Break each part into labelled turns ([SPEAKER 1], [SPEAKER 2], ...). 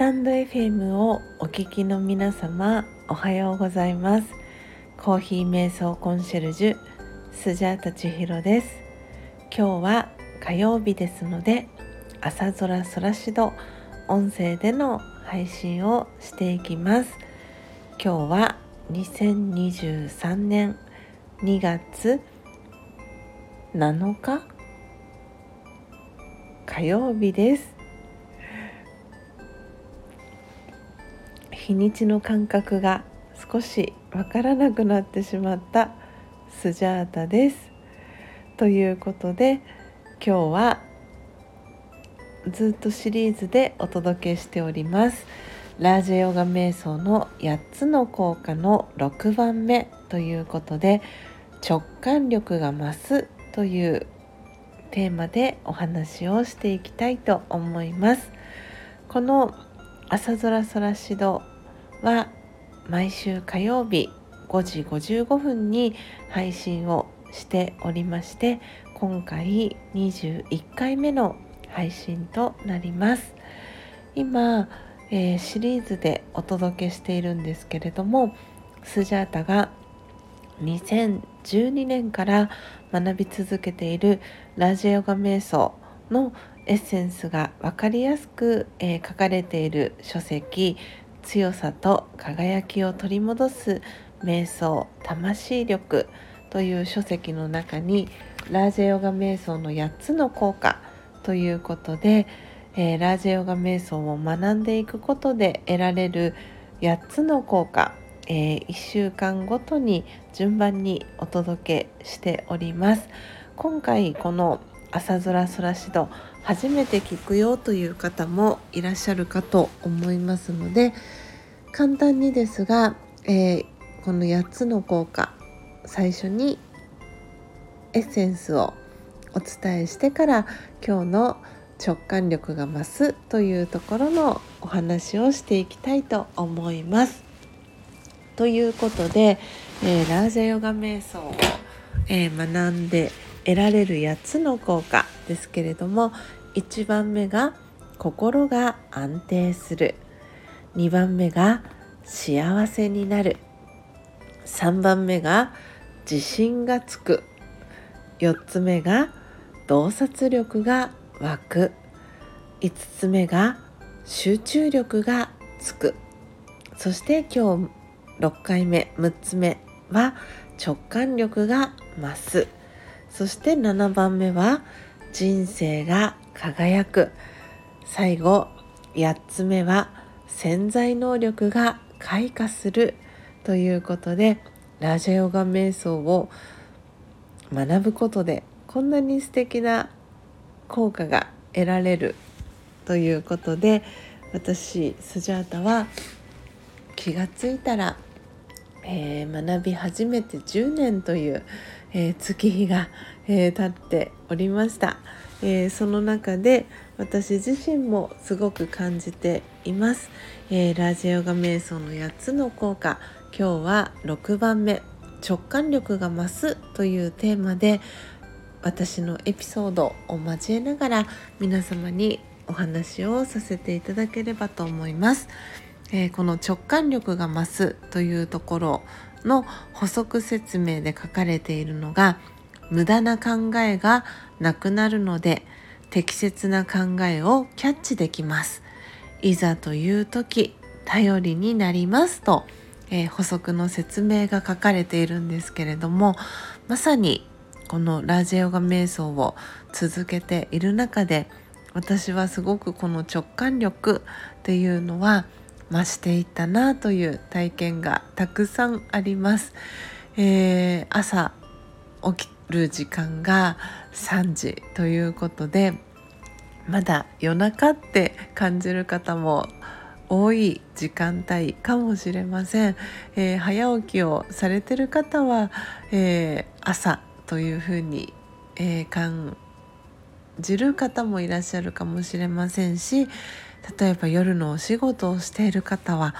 [SPEAKER 1] タンド FM をお聞きの皆様おはようございます。コーヒー瞑想コンシェルジュスジャータ千尋です。今日は火曜日ですので朝空空しど音声での配信をしていきます。今日は2023年2月7日火曜日です。日にちの感覚が少しわからなくなってしまったスジャータです。ということで今日はずっとシリーズでお届けしておりますラージェヨガ瞑想の8つの効果の6番目ということで直感力が増すというテーマでお話をしていきたいと思いますこの朝空空指導は毎週火曜日5時55分に配信をしておりまして今回21回目の配信となります。今、えー、シリーズでお届けしているんですけれどもスジャータが2012年から学び続けているラジオガ瞑想のエッセンスが分かりやすく、えー、書かれている書籍強さと輝きを取り戻す瞑想魂力という書籍の中にラージェヨガ瞑想の8つの効果ということで、えー、ラージェヨガ瞑想を学んでいくことで得られる8つの効果、えー、1週間ごとに順番にお届けしております。今回この朝空空しど初めて聞くよという方もいらっしゃるかと思いますので簡単にですが、えー、この8つの効果最初にエッセンスをお伝えしてから今日の直感力が増すというところのお話をしていきたいと思います。ということで、えー、ラージャヨガ瞑想を、えー、学んで得られる8つの効果ですけれども1番目が心が安定する。2番目が幸せになる。3番目が自信がつく。4つ目が洞察力が湧く。5つ目が集中力がつく。そして今日6回目6つ目は直感力が増す。そして7番目は人生が輝く。最後8つ目は潜在能力が開花するということでラジオヨガ瞑想を学ぶことでこんなに素敵な効果が得られるということで私スジャータは気がついたら、えー、学び始めて10年という、えー、月日が、えー、経っておりました、えその中で私自身もすごく感じています、えラジオヨガ瞑想の8つの効果。今日は6番目。直感力が増すというテーマで私のエピソードを交えながら皆様にお話をさせていただければと思います。えー、この直感力が増すというところの補足説明で書かれているのが無駄な考えがなくなるので適切な考えをキャッチできます。いざという時頼りになりますと、えー、補足の説明が書かれているんですけれどもまさにこのラジオガ瞑想を続けている中で私はすごくこの直感力っていうのは増していったなという体験がたくさんあります。えー、朝起きる時間が3時ということでまだ夜中って感じる方も多い時間帯かもしれません、えー、早起きをされてる方は、えー、朝というふうに、えー、感じる方もいらっしゃるかもしれませんし例えば夜のお仕事をしている方は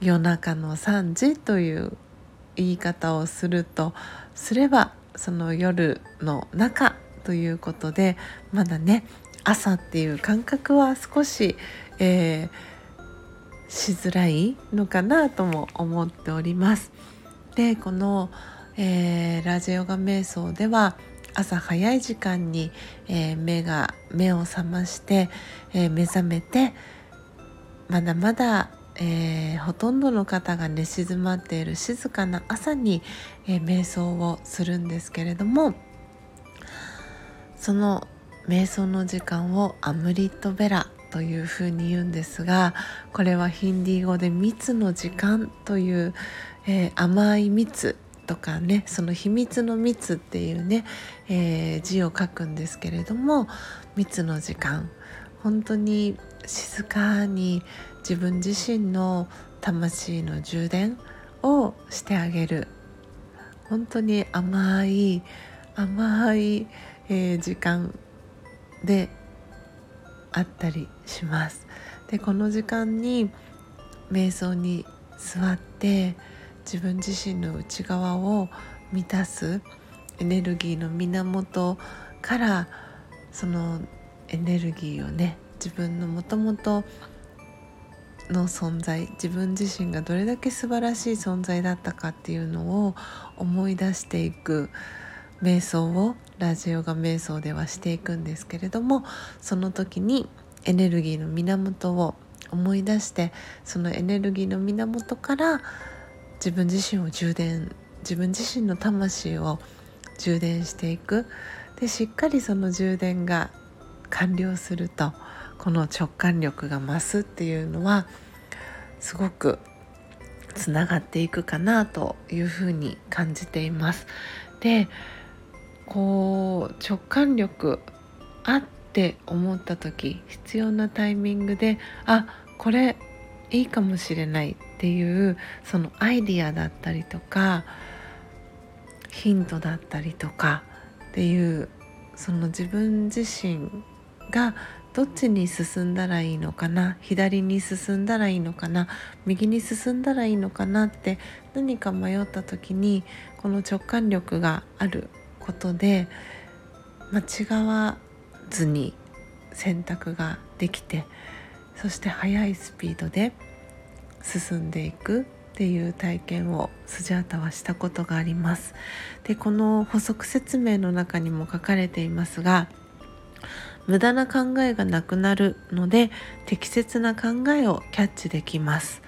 [SPEAKER 1] 夜中の3時という言い方をするとすればその夜の中ということでまだね朝っていう感覚は少し、えーしづらいのかなとも思っております。でこの、えー、ラジオガ瞑想では朝早い時間に、えー、目が目を覚まして、えー、目覚めてまだまだ、えー、ほとんどの方が寝静まっている静かな朝に、え瞑想をするんですけれどもその瞑想の時間をアムリットベラというふうに言うんですがこれはヒンディー語で蜜の時間という、え、甘い蜜とかねその秘密の蜜っていうね、えー、字を書くんですけれども蜜の時間本当に静かに自分自身の魂の充電をしてあげる本当に甘い甘い、えー、時間であったりします。でこの時間に瞑想に座って自分自身の内側を満たすエネルギーの源からそのエネルギーをね自分のもともとの存在自分自身がどれだけ素晴らしい存在だったかっていうのを思い出していく瞑想をラジオが瞑想ではしていくんですけれどもその時にエネルギーの源を思い出してそのエネルギーの源から自分自身を充電自分自身の魂を充電していくでしっかりその充電が完了するとこの直感力が増すっていうのはすごくつながっていくかなというふうに感じています。でこう直感力あって思った時必要なタイミングであこれいいかもしれないっていうそのアイディアだったりとかヒントだったりとかっていうその自分自身がどっちに進んだらいいのかな左に進んだらいいのかな右に進んだらいいのかなって何か迷った時にこの直感力があることで間違わずに選択ができてそして速いスピードで進んでいくっていう体験をスジャータはしたことがあります。でこの補足説明の中にも書かれていますが無駄な考えがなくなるので適切な考えをキャッチできます。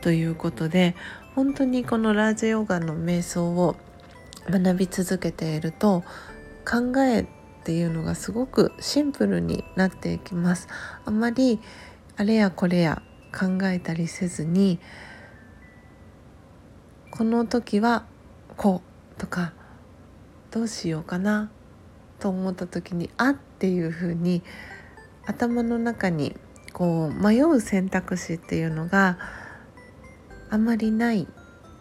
[SPEAKER 1] ということで本当にこのラージヨガの瞑想を学び続けていると考えっていうのがすごくシンプルになっていきます。あまりあれやこれや考えたりせずにこの時はこうとかどうしようかなと思った時にあっていうふうに頭の中にこう迷う選択肢っていうのがあまりない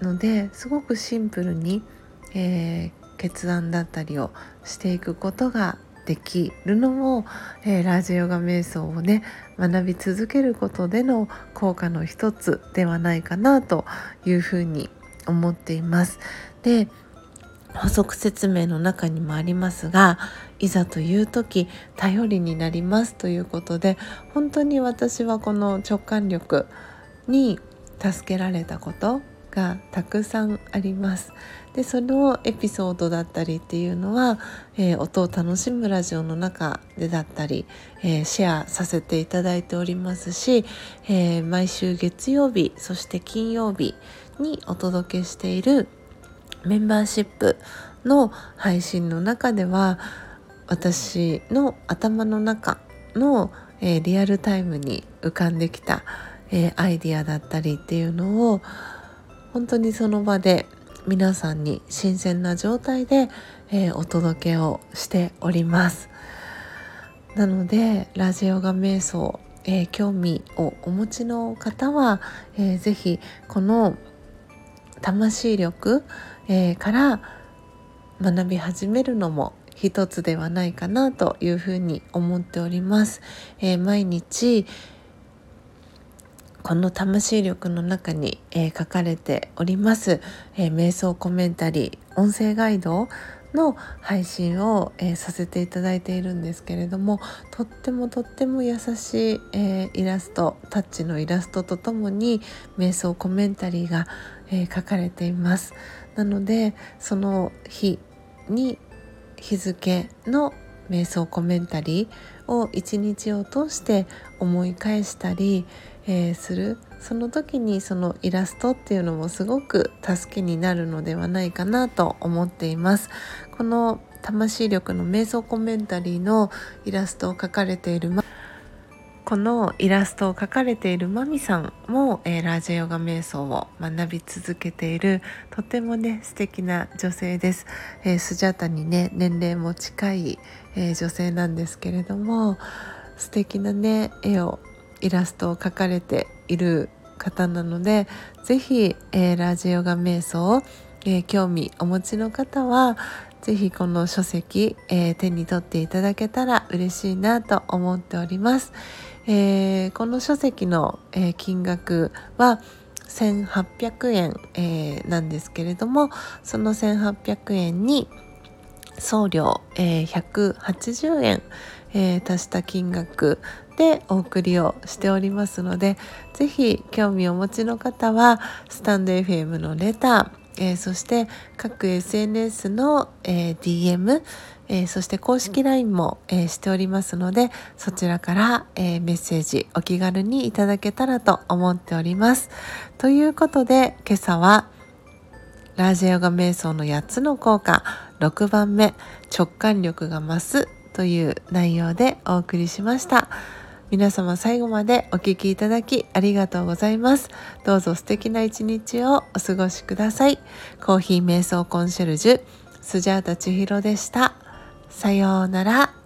[SPEAKER 1] のですごくシンプルにえー、決断だったりをしていくことができるのも、えー、ラジオガ瞑想をね学び続けることでの効果の一つではないかなというふうに思っています。で補足説明の中にもありますがいざという時頼りになりますということで本当に私はこの直感力に助けられたことがたくさんあります。でそのエピソードだったりっていうのは、えー、音を楽しむラジオの中でだったり、えー、シェアさせていただいておりますし、えー、毎週月曜日そして金曜日にお届けしているメンバーシップの配信の中では私の頭の中の、えリアルタイムに浮かんできた、えアイディアだったりっていうのを本当にその場で皆さんに新鮮な状態で、えー、お届けをしておりますなのでラジオが瞑想、えー、興味をお持ちの方は、えー、ぜひこの魂力、えー、から学び始めるのも一つではないかなというふうに思っております。え、毎日、この魂力の中に、えー、書かれております、えー、瞑想コメンタリー音声ガイドの配信を、えー、させていただいているんですけれどもとってもとっても優しい、えー、イラストタッチのイラストとともに瞑想コメンタリーが、えー、書かれています。なのでその日に日付の瞑想コメンタリーを一日を通して思い返したり、えー、するその時にそのイラストっていうのもすごく助けになるのではないかなと思っています。この魂力の瞑想コメンタリーのイラストを描かれているこのイラストを描かれているマミさんも、えー、ラージェヨガ瞑想を学び続けているとてもね素敵な女性です、えー、スジャタにね年齢も近い、えー、女性なんですけれども素敵なね絵をイラストを描かれている方なので是非、えー、ラジヨガ瞑想、えー、興味お持ちの方は是非この書籍、えー、手に取っていただけたら嬉しいなと思っております。えー、この書籍の、えー、金額は1800円、えー、なんですけれどもその1800円に送料、えー、180円、えー、足した金額でお送りをしておりますので是非興味をお持ちの方はスタンド FM のレター、えー、そして各 SNS の、えー、DM、えー、そして公式 LINE も、え、しておりますのでそちらから、え、メッセージお気軽にいただけたらと思っております。ということで今朝はラージヨガ瞑想の8つの効果6番目直感力が増すという内容でお送りしました。皆様最後までお聴きいただきありがとうございます。どうぞ素敵な一日をお過ごしください。コーヒー瞑想コンシェルジュ、スジャータ千尋でした。さようなら。